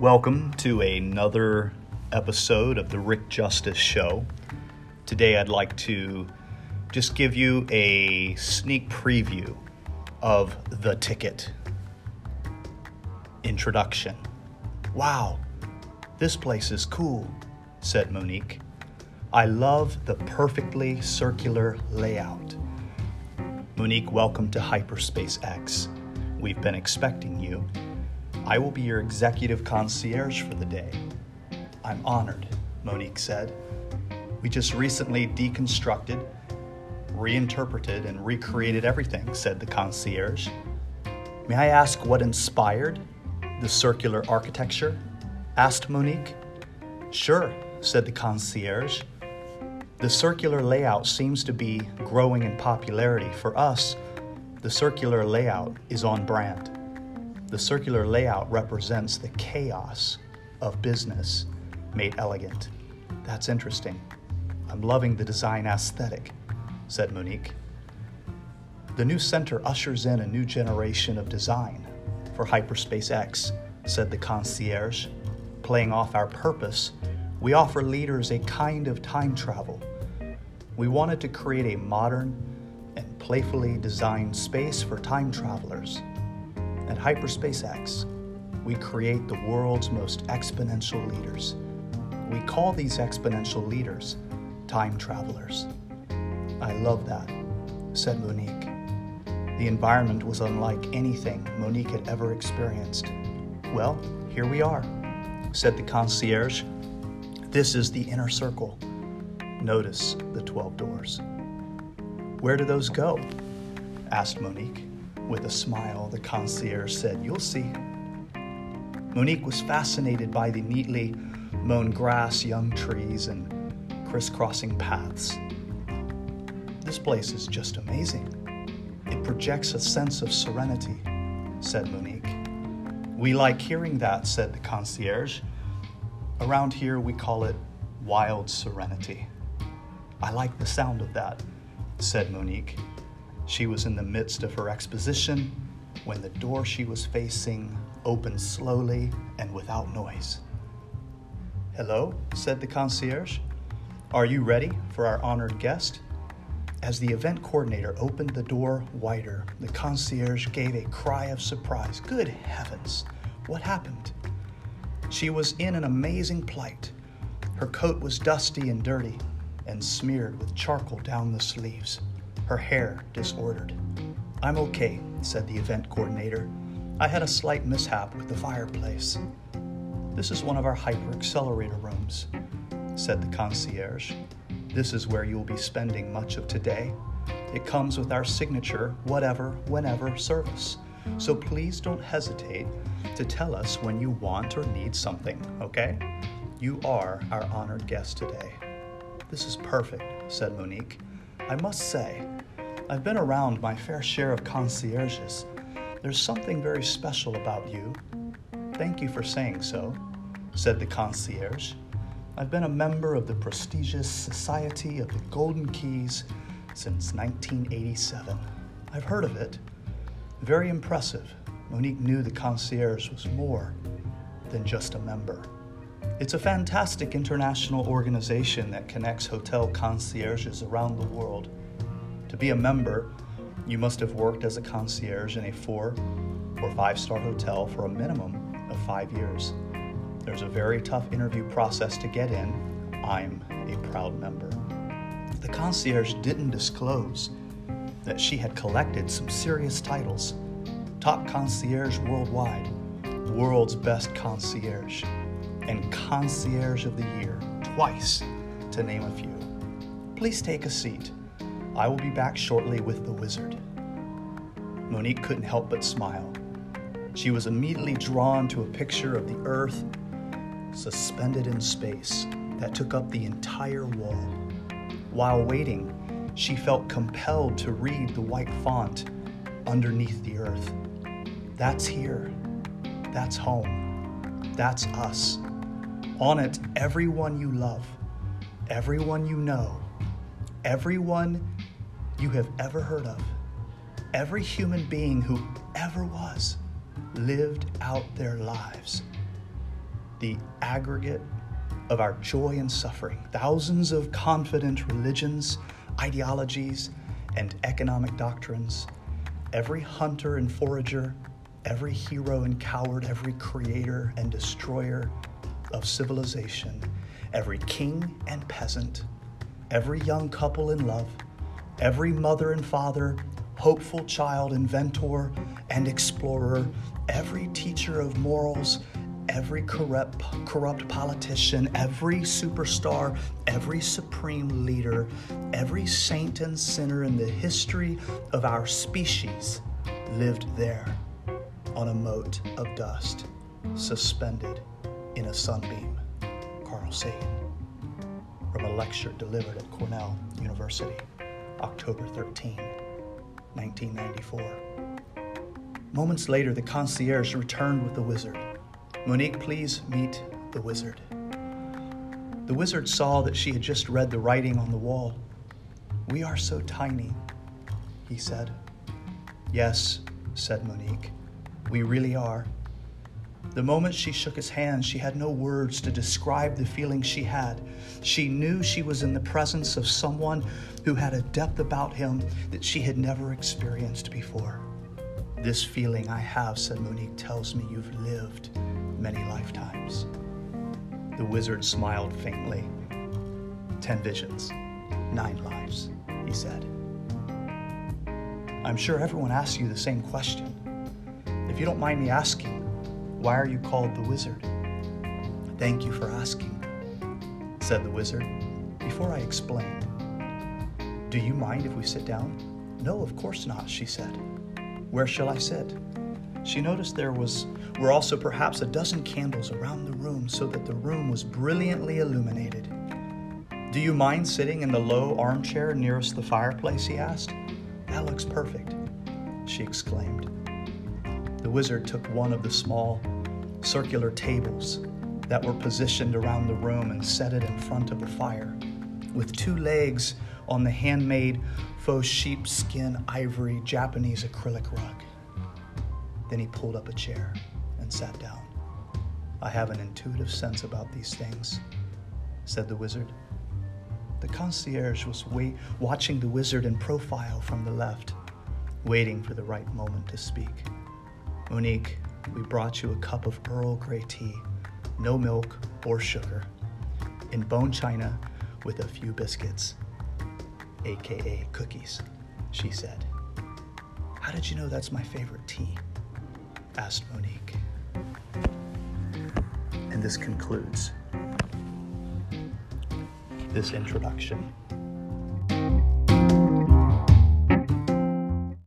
Welcome to another episode of the Rick Justice Show. Today, I'd like to just give you a sneak preview of The Ticket. Introduction Wow, this place is cool, said Monique. I love the perfectly circular layout. Monique, welcome to Hyperspace X. We've been expecting you. I will be your executive concierge for the day. I'm honored, Monique said. We just recently deconstructed, reinterpreted, and recreated everything, said the concierge. May I ask what inspired the circular architecture? asked Monique. Sure, said the concierge. The circular layout seems to be growing in popularity. For us, the circular layout is on brand. The circular layout represents the chaos of business made elegant. That's interesting. I'm loving the design aesthetic, said Monique. The new center ushers in a new generation of design for Hyperspace X, said the concierge. Playing off our purpose, we offer leaders a kind of time travel. We wanted to create a modern and playfully designed space for time travelers. At Hyperspace X, we create the world's most exponential leaders. We call these exponential leaders time travelers. I love that, said Monique. The environment was unlike anything Monique had ever experienced. Well, here we are, said the concierge. This is the inner circle. Notice the 12 doors. Where do those go? asked Monique. With a smile, the concierge said, You'll see. Monique was fascinated by the neatly mown grass, young trees, and crisscrossing paths. This place is just amazing. It projects a sense of serenity, said Monique. We like hearing that, said the concierge. Around here, we call it wild serenity. I like the sound of that, said Monique. She was in the midst of her exposition when the door she was facing opened slowly and without noise. Hello, said the concierge. Are you ready for our honored guest? As the event coordinator opened the door wider, the concierge gave a cry of surprise. Good heavens, what happened? She was in an amazing plight. Her coat was dusty and dirty and smeared with charcoal down the sleeves, her hair disordered. I'm okay, said the event coordinator. I had a slight mishap with the fireplace. This is one of our hyper accelerator rooms, said the concierge. This is where you'll be spending much of today. It comes with our signature whatever, whenever service. So please don't hesitate to tell us when you want or need something, okay? You are our honored guest today. This is perfect, said Monique. I must say, I've been around my fair share of concierges. There's something very special about you. Thank you for saying so, said the concierge. I've been a member of the prestigious Society of the Golden Keys since 1987. I've heard of it. Very impressive. Monique knew the concierge was more than just a member. It's a fantastic international organization that connects hotel concierges around the world. To be a member, you must have worked as a concierge in a four or five star hotel for a minimum of five years. There's a very tough interview process to get in. I'm a proud member. The concierge didn't disclose that she had collected some serious titles top concierge worldwide, world's best concierge, and concierge of the year, twice, to name a few. Please take a seat. I will be back shortly with the wizard. Monique couldn't help but smile. She was immediately drawn to a picture of the earth suspended in space that took up the entire wall. While waiting, she felt compelled to read the white font underneath the earth. That's here. That's home. That's us. On it, everyone you love, everyone you know, everyone you have ever heard of, every human being who ever was, lived out their lives. the aggregate of our joy and suffering, thousands of confident religions, ideologies, and economic doctrines, every hunter and forager, every hero and coward, every creator and destroyer of civilization, every king and peasant, every young couple in love, every mother and father, hopeful child, inventor, and explorer, every teacher of morals, every corrupt, corrupt politician, every superstar, every supreme leader, every saint and sinner in the history of our species lived there on a mote of dust, suspended in a sunbeam. Carl Sagan. From a lecture delivered at Cornell University, October 13, 1994. Moments later, the concierge returned with the wizard. Monique, please meet the wizard. The wizard saw that she had just read the writing on the wall. We are so tiny, he said. Yes, said Monique, we really are. The moment she shook his hand, she had no words to describe the feeling she had. She knew she was in the presence of someone who had a depth about him that she had never experienced before. This feeling I have, said Monique, tells me you've lived many lifetimes. The wizard smiled faintly. Ten visions, nine lives, he said. I'm sure everyone asks you the same question. If you don't mind me asking, why are you called the wizard? Thank you for asking, said the wizard. Before I explain, do you mind if we sit down? No, of course not, she said. Where shall I sit? She noticed there was were also perhaps a dozen candles around the room so that the room was brilliantly illuminated. Do you mind sitting in the low armchair nearest the fireplace? he asked. That looks perfect, she exclaimed. The wizard took one of the small circular tables that were positioned around the room and set it in front of the fire, with two legs on the handmade faux sheepskin ivory Japanese acrylic rug. Then he pulled up a chair and sat down. I have an intuitive sense about these things, said the wizard. The concierge was wait- watching the wizard in profile from the left, waiting for the right moment to speak. Monique, we brought you a cup of Earl Grey tea, no milk or sugar, in bone china with a few biscuits, aka cookies, she said. How did you know that's my favorite tea? asked Monique. And this concludes this introduction